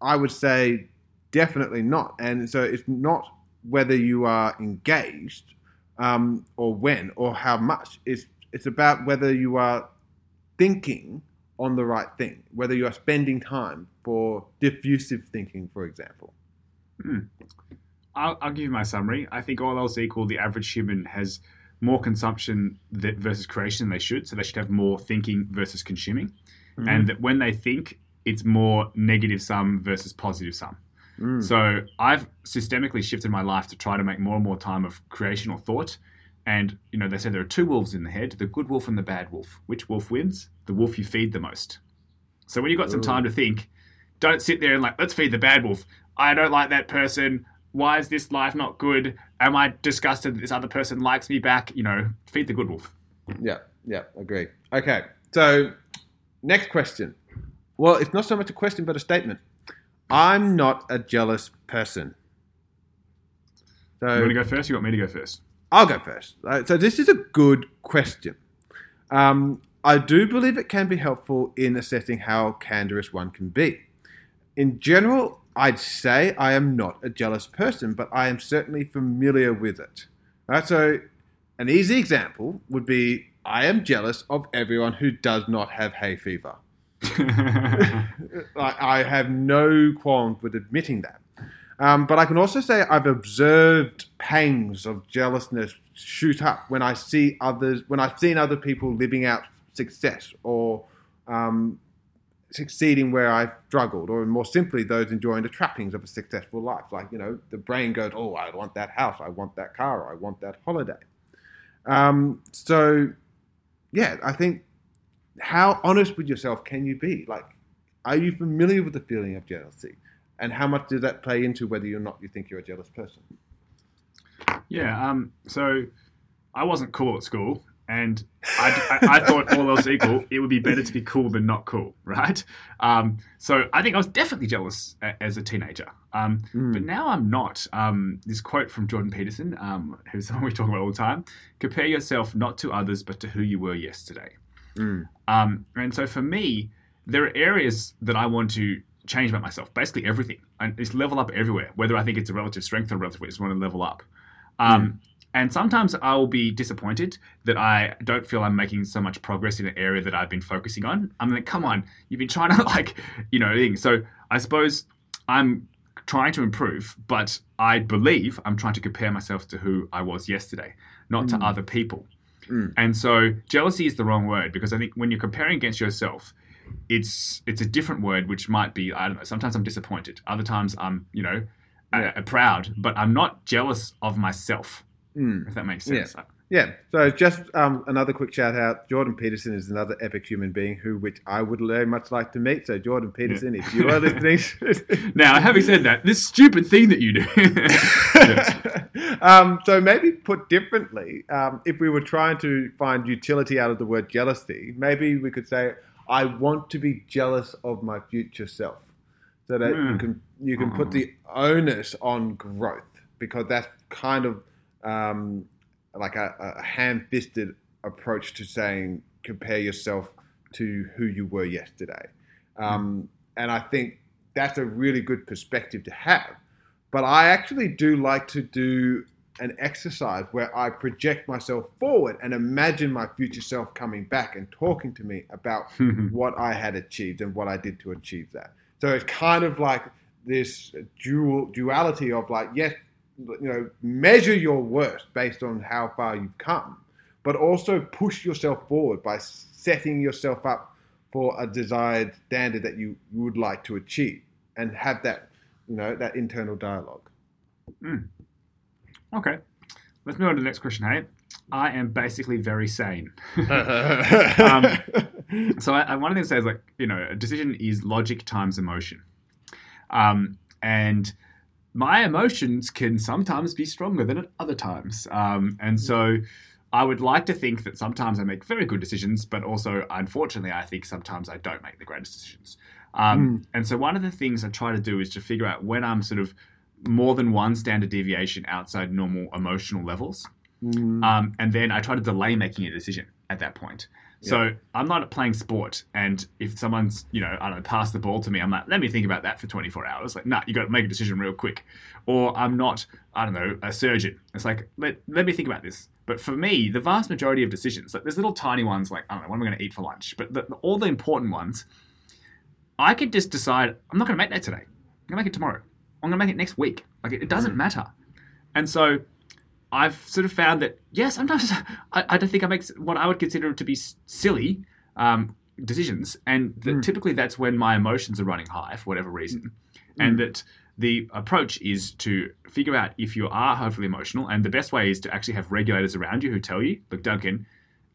I would say definitely not. And so it's not whether you are engaged um, or when or how much. It's it's about whether you are thinking on the right thing, whether you are spending time for diffusive thinking, for example. Hmm. I'll, I'll give you my summary. I think all else equal, the average human has more consumption that, versus creation than they should. So they should have more thinking versus consuming. Mm. And that when they think, it's more negative sum versus positive sum. Mm. So I've systemically shifted my life to try to make more and more time of creational thought. And, you know, they say there are two wolves in the head the good wolf and the bad wolf. Which wolf wins? The wolf you feed the most. So when you've got Ooh. some time to think, don't sit there and like, let's feed the bad wolf. I don't like that person. Why is this life not good? Am I disgusted that this other person likes me back? You know, feed the good wolf. Yeah, yeah, agree. Okay, so next question. Well, it's not so much a question, but a statement. I'm not a jealous person. So, you want to go first? You want me to go first? I'll go first. So this is a good question. Um, I do believe it can be helpful in assessing how candorous one can be. In general, I'd say I am not a jealous person, but I am certainly familiar with it. Right? So, an easy example would be I am jealous of everyone who does not have hay fever. I have no qualms with admitting that. Um, but I can also say I've observed pangs of jealousness shoot up when I see others, when I've seen other people living out success or um, succeeding where I've struggled, or more simply, those enjoying the trappings of a successful life. Like, you know, the brain goes, oh, I want that house, I want that car, I want that holiday. Um, so, yeah, I think how honest with yourself can you be? Like, are you familiar with the feeling of jealousy? And how much does that play into whether or not you think you're a jealous person? Yeah, um, so I wasn't cool at school, and I, I, I, thought all else equal, it would be better to be cool than not cool, right? Um, so I think I was definitely jealous as a teenager, um, mm. but now I'm not. Um, this quote from Jordan Peterson, um, who's someone we talk about all the time: "Compare yourself not to others, but to who you were yesterday." Mm. and so for me, there are areas that I want to change about myself. Basically, everything. And it's level up everywhere. Whether I think it's a relative strength or relative weakness, I want to level up. Um, mm. And sometimes I will be disappointed that I don't feel I'm making so much progress in an area that I've been focusing on. I'm like, come on, you've been trying to like, you know, things. So I suppose I'm trying to improve, but I believe I'm trying to compare myself to who I was yesterday, not mm. to other people. Mm. And so jealousy is the wrong word because I think when you're comparing against yourself, it's it's a different word which might be I don't know. Sometimes I'm disappointed. Other times I'm you know yeah. proud, but I'm not jealous of myself. Mm. If that makes sense. Yeah. Yeah. So just um, another quick shout out. Jordan Peterson is another epic human being who, which I would very much like to meet. So Jordan Peterson, yeah. if you are listening. now, having said that, this stupid thing that you do. um, so maybe put differently, um, if we were trying to find utility out of the word jealousy, maybe we could say, "I want to be jealous of my future self," so that mm. you can you can put the onus on growth because that's kind of um, like a, a ham-fisted approach to saying compare yourself to who you were yesterday. Um, and I think that's a really good perspective to have. But I actually do like to do an exercise where I project myself forward and imagine my future self coming back and talking to me about what I had achieved and what I did to achieve that. So it's kind of like this dual duality of like, yes, you know, measure your worth based on how far you've come, but also push yourself forward by setting yourself up for a desired standard that you would like to achieve and have that, you know, that internal dialogue. Mm. Okay. Let's move on to the next question, hey? I am basically very sane. um, so I, I, one of the things says like, you know, a decision is logic times emotion. Um, and my emotions can sometimes be stronger than at other times. Um, and so I would like to think that sometimes I make very good decisions, but also, unfortunately, I think sometimes I don't make the greatest decisions. Um, And so, one of the things I try to do is to figure out when I'm sort of more than one standard deviation outside normal emotional levels. Mm. Um, and then I try to delay making a decision at that point. So I'm not playing sport, and if someone's, you know, I don't know, pass the ball to me, I'm like, let me think about that for 24 hours. Like, nah, you got to make a decision real quick. Or I'm not, I don't know, a surgeon. It's like, let, let me think about this. But for me, the vast majority of decisions, like there's little tiny ones, like I don't know, what am I going to eat for lunch? But the, all the important ones, I could just decide I'm not going to make that today. I'm going to make it tomorrow. I'm going to make it next week. Like it, it doesn't mm. matter. And so I've sort of found that yeah, sometimes I, I don't think I make what I would consider to be silly um, decisions, and that Mm. typically that's when my emotions are running high for whatever reason, and that the approach is to figure out if you are hopefully emotional, and the best way is to actually have regulators around you who tell you, look, Duncan.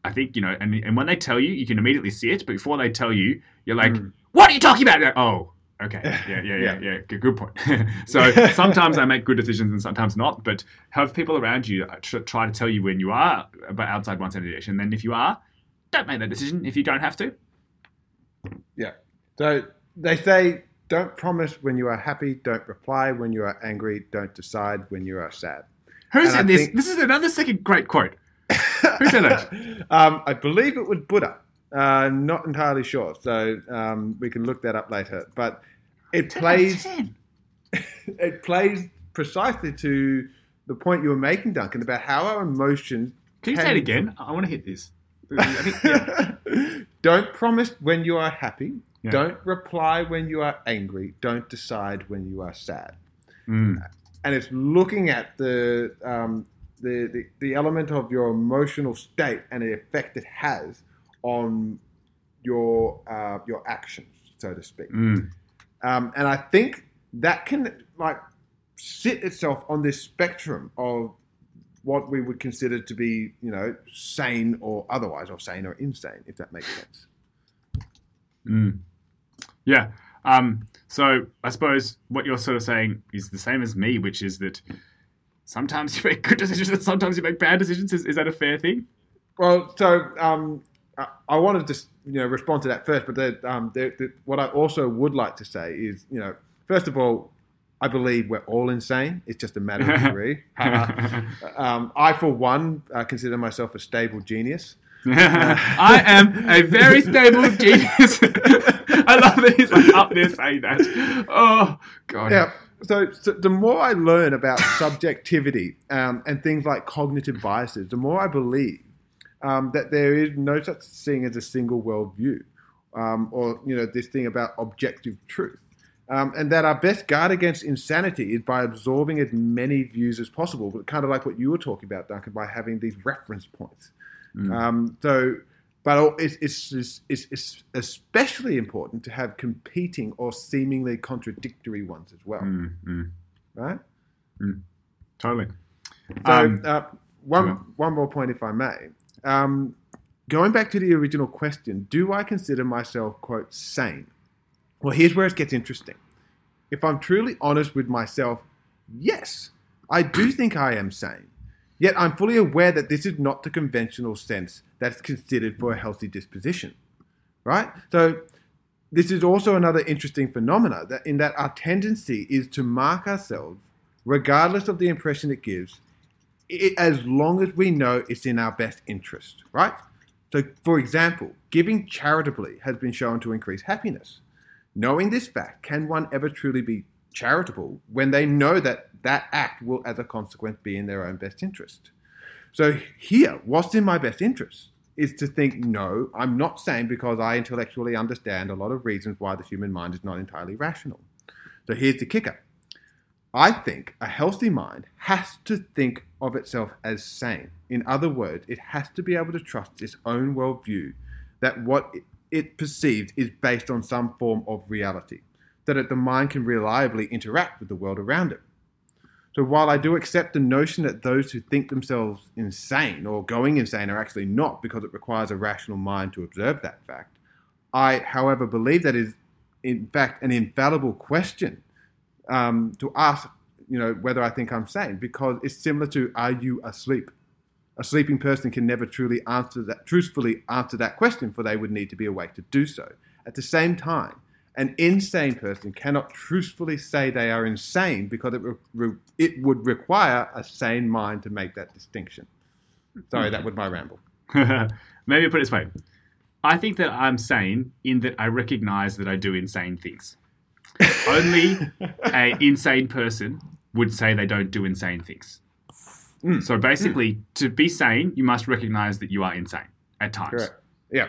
I think you know, and, and when they tell you, you can immediately see it. But before they tell you, you're like, Mm. "What are you talking about?" Oh, okay, yeah, yeah, yeah, Yeah. Good, good point. so sometimes I make good decisions and sometimes not. But have people around you uh, try to tell you when you are about outside one standard deviation. And then if you are, don't make that decision if you don't have to. Yeah. So they say, don't promise when you are happy, don't reply when you are angry, don't decide when you are sad. Who And said I this? think- This is another second great quote. Who said that? um, I believe it was Buddha. Uh, not entirely sure, so um, we can look that up later. But it plays it plays precisely to the point you were making, Duncan, about how our emotions. Can you say it again? I want to hit this. Think, yeah. don't promise when you are happy. Yeah. Don't reply when you are angry. Don't decide when you are sad. Mm. And it's looking at the, um, the, the the element of your emotional state and the effect it has on your uh, your actions, so to speak. Mm. Um, and I think that can like sit itself on this spectrum of what we would consider to be, you know, sane or otherwise, or sane or insane, if that makes sense. Mm. Yeah. Um, so I suppose what you're sort of saying is the same as me, which is that sometimes you make good decisions and sometimes you make bad decisions. Is, is that a fair thing? Well, so um, I, I want to you know respond to that first, but the, um, the, the, what I also would like to say is, you know, first of all, I believe we're all insane. It's just a matter of degree. um, I, for one, uh, consider myself a stable genius. I am a very stable genius. I love that he's like up there saying that. Oh god. Yeah. So, so the more I learn about subjectivity um, and things like cognitive biases, the more I believe um, that there is no such thing as a single worldview, um, or you know this thing about objective truth, um, and that our best guard against insanity is by absorbing as many views as possible, but kind of like what you were talking about, Duncan, by having these reference points. Mm. Um, so, but it's, it's, it's, it's, especially important to have competing or seemingly contradictory ones as well, Mm, mm. right? Totally. So, Um, uh, one, yeah. one more point, if I may. Um, going back to the original question, do I consider myself, quote, sane? Well, here's where it gets interesting. If I'm truly honest with myself, yes, I do think I am sane. Yet I'm fully aware that this is not the conventional sense that's considered for a healthy disposition, right? So, this is also another interesting phenomena that in that our tendency is to mark ourselves, regardless of the impression it gives, it, as long as we know it's in our best interest, right? So, for example, giving charitably has been shown to increase happiness. Knowing this fact, can one ever truly be charitable when they know that that act will, as a consequence, be in their own best interest? So, here, what's in my best interest is to think, no, I'm not saying because I intellectually understand a lot of reasons why the human mind is not entirely rational. So, here's the kicker I think a healthy mind has to think of itself as sane. In other words, it has to be able to trust its own worldview that what it- perceives is based on some form of reality, that the mind can reliably interact with the world around it. So while I do accept the notion that those who think themselves insane or going insane are actually not because it requires a rational mind to observe that fact, I, however, believe that is in fact an infallible question um, to ask, you know, whether I think I'm sane, because it's similar to "Are you asleep?" A sleeping person can never truly answer that, truthfully answer that question, for they would need to be awake to do so. At the same time, an insane person cannot truthfully say they are insane because it, re- it would require a sane mind to make that distinction. Sorry, that was my ramble. Maybe put it this way. I think that I'm sane in that I recognize that I do insane things. Only an insane person would say they don't do insane things. Mm. So basically, to be sane, you must recognize that you are insane at times. Correct. Yeah.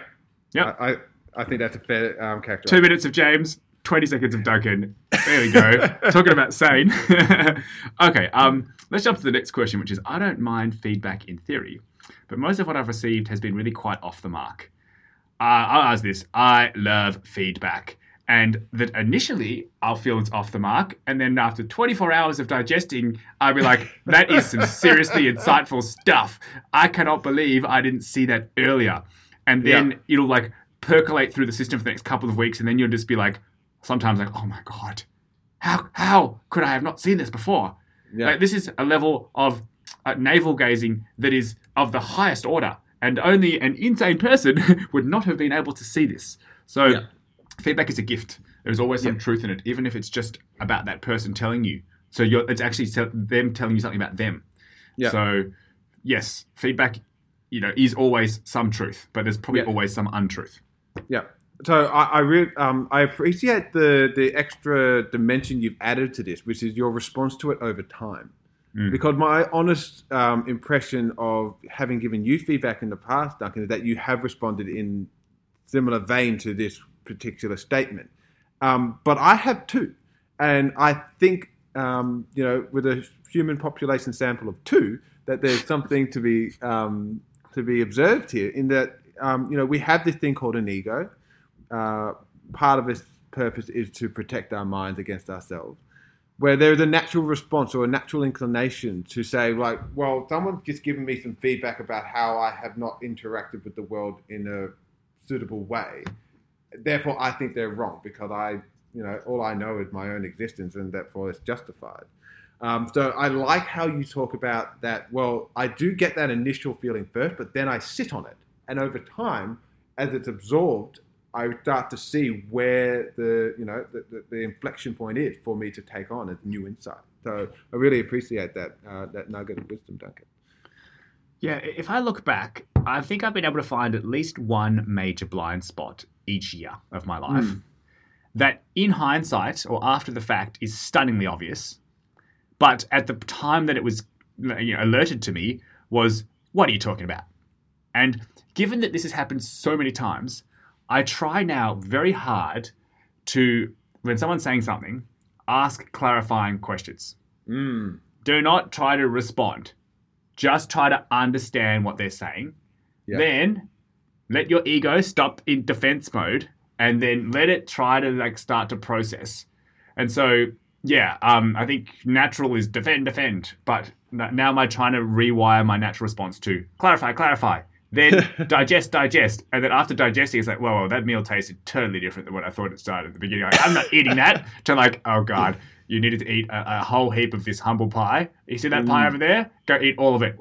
Yep. I, I, I think that's a fair um, character. Two minutes of James, 20 seconds of Duncan. There we go. Talking about sane. okay, um, let's jump to the next question, which is I don't mind feedback in theory, but most of what I've received has been really quite off the mark. Uh, I'll ask this I love feedback. And that initially I'll feel it's off the mark. And then after 24 hours of digesting, I'll be like, that is some seriously insightful stuff. I cannot believe I didn't see that earlier. And then Yeah. it'll like percolate through the system for the next couple of weeks. And then you'll just be like, sometimes like, oh my God, how, how could I have not seen this before? Yeah. Like, this is a level of uh, navel gazing that is of the highest order. And only an insane person would not have been able to see this. So, Yeah. Feedback is a gift. There's always some Yeah. truth in it, even if it's just about that person telling you. So you're, it's actually te- them telling you something about them. Yeah. So yes, feedback, you know, is always some truth, but there's probably Yeah. always some untruth. Yeah. So I I, re- um, I appreciate the the extra dimension you've added to this, which is your response to it over time. Mm. Because my honest um, impression of having given you feedback in the past, Duncan, is that you have responded in similar vein to this particular statement. Um, but I have two, and I think um, you know, with a human population sample of two, that there's something to be um, to be observed here. In that, um, you know, we have this thing called an ego. Uh, part of its purpose is to protect our minds against ourselves. Where there is a natural response or a natural inclination to say, like, well, someone's just given me some feedback about how I have not interacted with the world in a suitable way. Therefore, I think they're wrong because I, you know, all I know is my own existence and therefore it's justified. Um, so I like how you talk about that. Well, I do get that initial feeling first, but then I sit on it. And over time, as it's absorbed, I start to see where the, you know, the, the, the inflection point is for me to take on a new insight. So I really appreciate that, uh, that nugget of wisdom, Duncan. Yeah, if I look back, I think I've been able to find at least one major blind spot each year of my life Mm. that, in hindsight or after the fact, is stunningly obvious. But at the time that it was you know, alerted to me, was what are you talking about? And given that this has happened so many times, I try now very hard to, when someone's saying something, ask clarifying questions. Mm. Do not try to respond. Just try to understand what they're saying. Yeah. Then let your ego stop in defense mode and then let it try to like start to process. And so, yeah, um, I think natural is defend, defend. But now am I trying to rewire my natural response to clarify, clarify, then digest, digest. And then after digesting, it's like, whoa, whoa, that meal tasted totally different than what I thought it started at the beginning. Like, I'm not eating that. To like, oh God, you needed to eat a, a whole heap of this humble pie. You see that pie Mm. over there? Go eat all of it.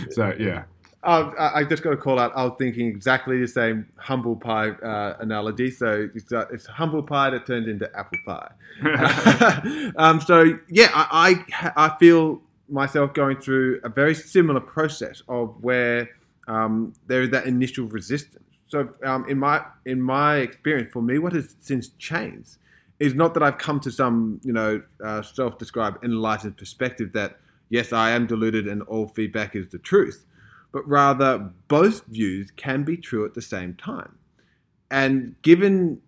so, yeah. I I just got to call out. I was thinking exactly the same humble pie uh, analogy. So it's, uh, it's humble pie that turns into apple pie. um, so yeah, I, I I feel myself going through a very similar process of where um, there is that initial resistance. So um, in my in my experience, for me, what has since changed is not that I've come to some you know uh, self-described enlightened perspective that yes, I am deluded and all feedback is the truth but rather both views can be true at the same time. And given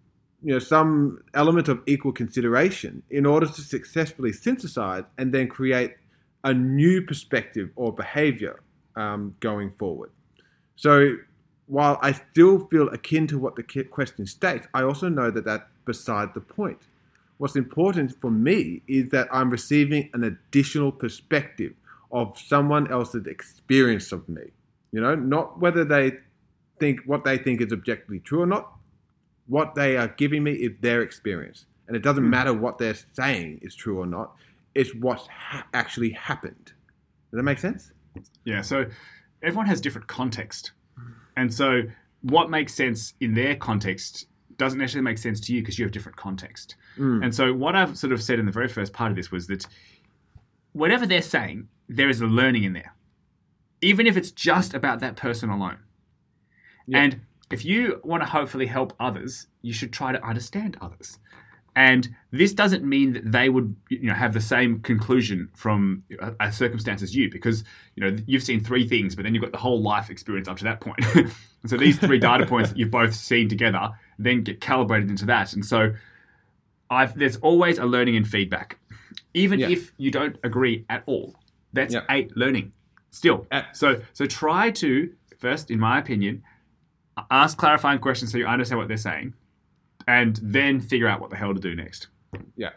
you know some element of equal consideration, in order to successfully synthesize and then create a new perspective or behavior um, going forward. So while I still feel akin to what the question states, I also know that that's beside the point. What's important for me is that I'm receiving an additional perspective of someone else's experience of me. You know, not whether they think what they think is objectively true or not. What they are giving me is their experience. And it doesn't matter what they're saying is true or not, it's what ha- actually happened. Does that make sense? Yeah, so everyone has different context, and so what makes sense in their context doesn't necessarily make sense to you because you have different context. Mm. And so what I've sort of said in the very first part of this was that whatever they're saying, there is a learning in there, even if it's just about that person alone. Yeah. And if you want to hopefully help others, you should try to understand others. And this doesn't mean that they would, you know, have the same conclusion from a, a circumstance as you, because you know you've seen three things, but then you've got the whole life experience up to that point. and so these three data points that you've both seen together then get calibrated into that. And so I've, there's always a learning and feedback, even Yeah. if you don't agree at all. That's Yeah. a learning still. So so try to first, in my opinion, ask clarifying questions so you understand what they're saying, and then figure out what the hell to do next. Yeah.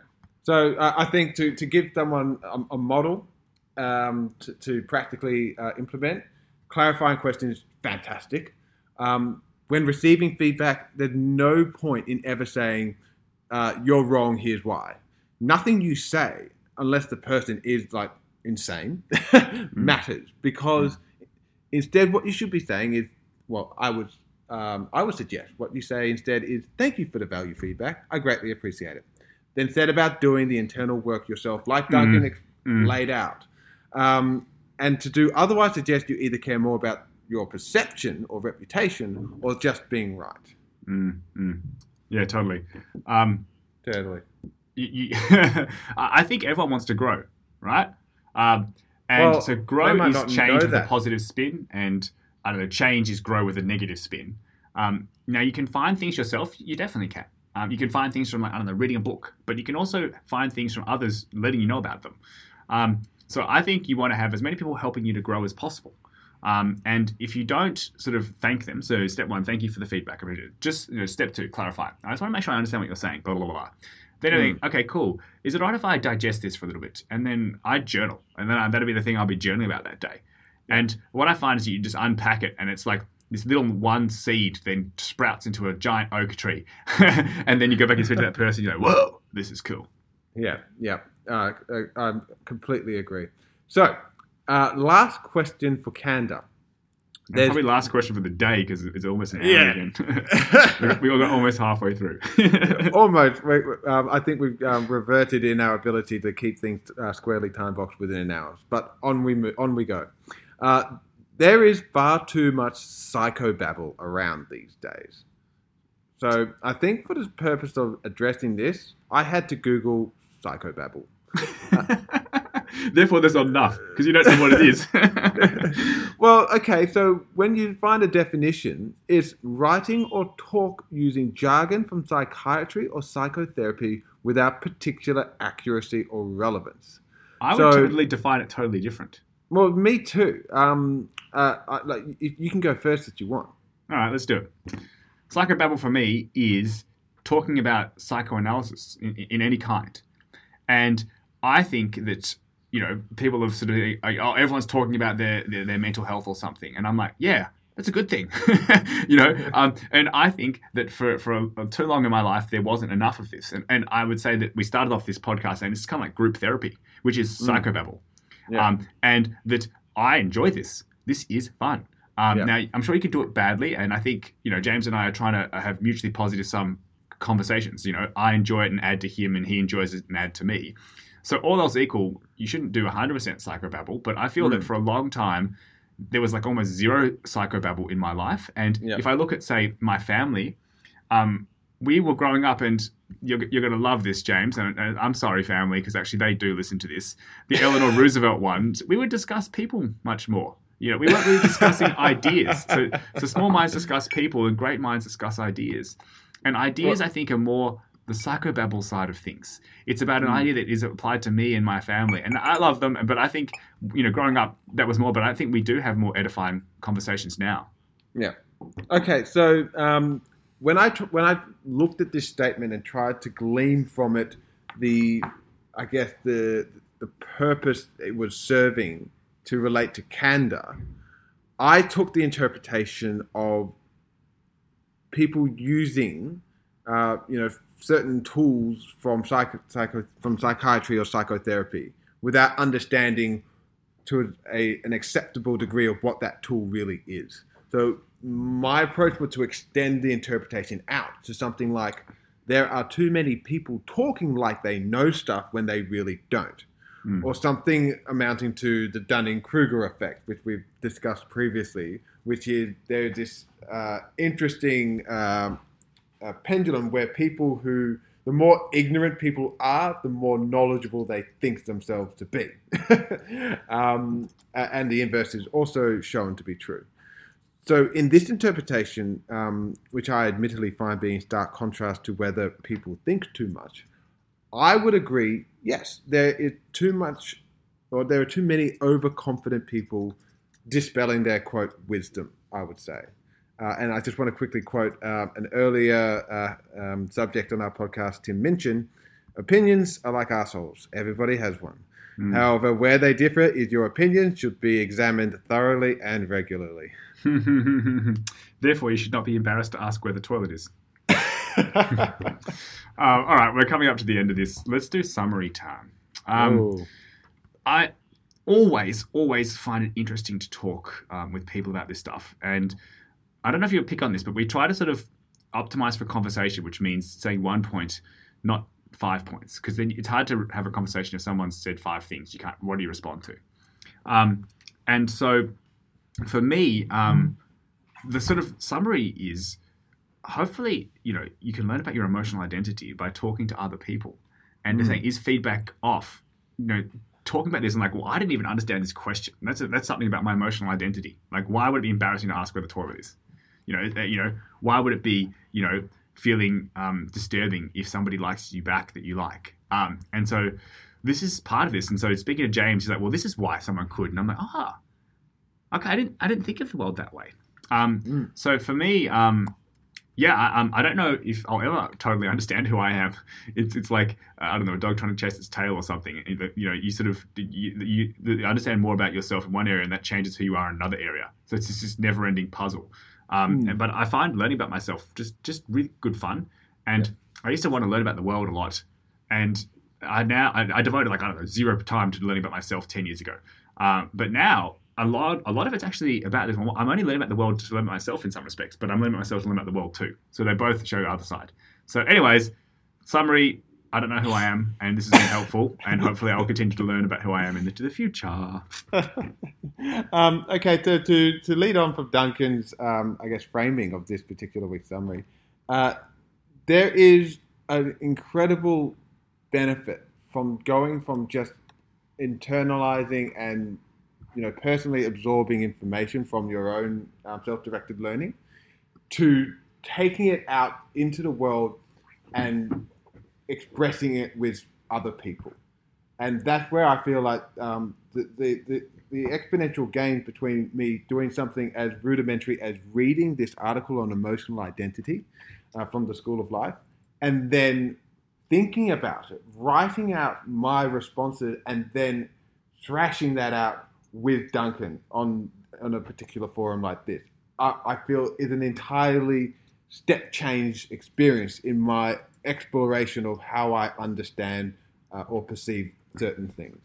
So uh, I think to, to give someone a, a model um, to, to practically uh, implement, clarifying questions, is fantastic. Um, when receiving feedback, there's no point in ever saying, uh, you're wrong, here's why. Nothing you say, unless the person is like insane, matters because instead what you should be saying is, well, I would, um, I would suggest what you say instead is, thank you for the value feedback. I greatly appreciate it. Then set about doing the internal work yourself, like Duncan ex- Mm. laid out. Um, and to do otherwise suggests you either care more about your perception or reputation or just being right. Mm, mm. Yeah, totally. Um, Totally. you, you I think everyone wants to grow, right? Um, and Well, so grow is not change with a positive spin, and I don't know, change is grow with a negative spin. Um, now you can find things yourself. You definitely can. Um, you can find things from like I don't know, reading a book, but you can also find things from others letting you know about them. Um, so I think you want to have as many people helping you to grow as possible. Um, and if you don't sort of thank them, so step one, thank you for the feedback. I appreciate it. Just you know, step two, clarify. I just want to make sure I understand what you're saying. Blah blah blah. Then I think, okay, cool. Is it right if I digest this for a little bit and then I journal, and then I, that'll be the thing I'll be journaling about that day. And what I find is you just unpack it, and it's like this little one seed then sprouts into a giant oak tree, and then you go back and speak to that person. You're like, whoa, this is cool. Yeah, yeah. Uh, uh, I completely agree. So, uh, last question for Candor. There's- probably last question for the day because it's almost an hour Yeah. again. we all got almost halfway through. Almost. We, um, I think we've um, reverted in our ability to keep things uh, squarely time boxed within an hour. But on we mo- on we go. Uh, there is far too much psychobabble around these days. So I think for the purpose of addressing this, I had to Google psychobabble. Therefore, there's not enough because you don't know what it is. well, okay, so when you find a definition, it's writing or talk using jargon from psychiatry or psychotherapy without particular accuracy or relevance. I would So- totally define it totally different. Well, me too. Um, uh, I, like you, you can go first if you want. All right, let's do it. Psychobabble for me is talking about psychoanalysis in, in any kind. And I think that, you know, people have sort of, like, oh, everyone's talking about their, their, their mental health or something. And I'm like, yeah, that's a good thing. you know, um, and I think that for, for a, too long in my life, there wasn't enough of this. And, and I would say that we started off this podcast and it's kind of like group therapy, which is psychobabble. Yeah. Um, and that I enjoy this. This is fun. Um, Yeah. Now, I'm sure you can do it badly, and I think you know James and I are trying to uh, have mutually positive sum conversations. You know, I enjoy it and add to him, and he enjoys it and add to me. So all else equal, you shouldn't do 100% psychobabble. But I feel that Mm. for a long time, there was like almost zero psychobabble in my life. And Yeah. if I look at say my family, um, we were growing up, and you're, you're going to love this, James. And, and I'm sorry, family, because actually they do listen to this. The Eleanor Roosevelt ones, we would discuss people much more. You know, we weren't really discussing ideas. So, so small minds discuss people, and great minds discuss ideas. And ideas, I think, are more the psychobabble side of things. It's about an Mm. idea that is applied to me and my family, and I love them. But I think, you know, growing up, that was more. But I think we do have more edifying conversations now. Yeah. Okay. So um, when I tr- when I looked at this statement and tried to glean from it the, I guess the the purpose it was serving to relate to candor, I took the interpretation of people using, uh, you know, certain tools from psycho, psycho from psychiatry or psychotherapy without understanding to a, an acceptable degree of what that tool really is. So my approach was to extend the interpretation out to something like there are too many people talking like they know stuff when they really don't. Mm. Or something amounting to the Dunning Kruger effect, which we've discussed previously, which is there's this uh, interesting um, uh, pendulum where people who the more ignorant people are, the more knowledgeable they think themselves to be. um, and the inverse is also shown to be true. So, in this interpretation, um, which I admittedly find being stark contrast to whether people think too much, I would agree yes, there is too much, or there are too many overconfident people dispelling their quote wisdom, I would say. Uh, and I just want to quickly quote uh, an earlier uh, um, subject on our podcast, Tim Minchin. Opinions are like assholes. Everybody has one. Mm. However, where they differ is your opinion should be examined thoroughly and regularly. Therefore, you should not be embarrassed to ask where the toilet is. um, all right, we're coming up to the end of this. Let's do summary time. Um, I always, always find it interesting to talk um, with people about this stuff. And I don't know if you'll pick on this, but we try to sort of optimize for conversation, which means saying one point, not five points, because then it's hard to have a conversation if someone said five things. You can't. What do you respond to? Um, and so, for me, um, the sort of summary is hopefully you know you can learn about your emotional identity by talking to other people and mm. saying is feedback off you know talking about this and like well i didn't even understand this question that's a, that's something about my emotional identity like why would it be embarrassing to ask where the toilet is you know you know why would it be you know feeling um, disturbing if somebody likes you back that you like um, and so this is part of this and so speaking to james he's like well this is why someone could and i'm like ah oh, okay i didn't i didn't think of the world that way um, mm. so for me um, yeah, I, um, I don't know if I'll ever totally understand who I am. It's it's like uh, I don't know a dog trying to chase its tail or something. You know, you sort of you, you understand more about yourself in one area, and that changes who you are in another area. So it's just this never-ending puzzle. Um, mm. But I find learning about myself just just really good fun, and yeah. I used to want to learn about the world a lot, and I now I, I devoted like I don't know zero time to learning about myself ten years ago. Um, but now a lot a lot of it's actually about this. I'm only learning about the world to learn about myself in some respects, but I'm learning about myself to learn about the world too. So they both show the other side. So, anyways, summary. I don't know who I am, and this has been helpful, and hopefully I'll continue to learn about who I am into the future. um, okay, to, to, to lead on from Duncan's, um, I guess, framing of this particular week's summary, uh, there is an incredible benefit from going from just internalizing and you know, personally absorbing information from your own um, self-directed learning to taking it out into the world and expressing it with other people. And that's where I feel like um, the, the, the, the, exponential gain between me doing something as rudimentary as reading this article on emotional identity uh, from the School of Life and then thinking about it, writing out my responses, and then thrashing that out with Duncan on on a particular forum like this, I, I feel is an entirely step change experience in my exploration of how I understand uh, or perceive certain things.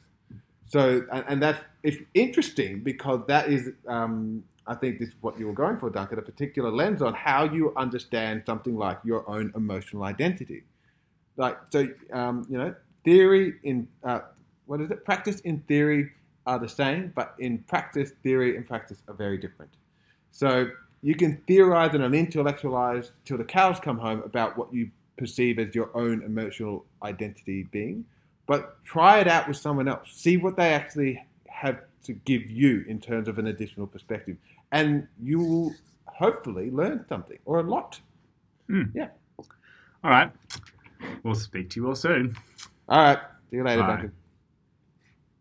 So, and, and that's it's interesting because that is, um, I think, this is what you were going for, Duncan, a particular lens on how you understand something like your own emotional identity. Like, so, um, you know, theory in uh, what is it? Practice in theory are the same, but in practice, theory and practice are very different. So you can theorize and intellectualize till the cows come home about what you perceive as your own emotional identity being, but try it out with someone else. See what they actually have to give you in terms of an additional perspective, and you will hopefully learn something or a lot. Mm. Yeah. All right. We'll speak to you all soon. All right. See you later, Bye. Duncan.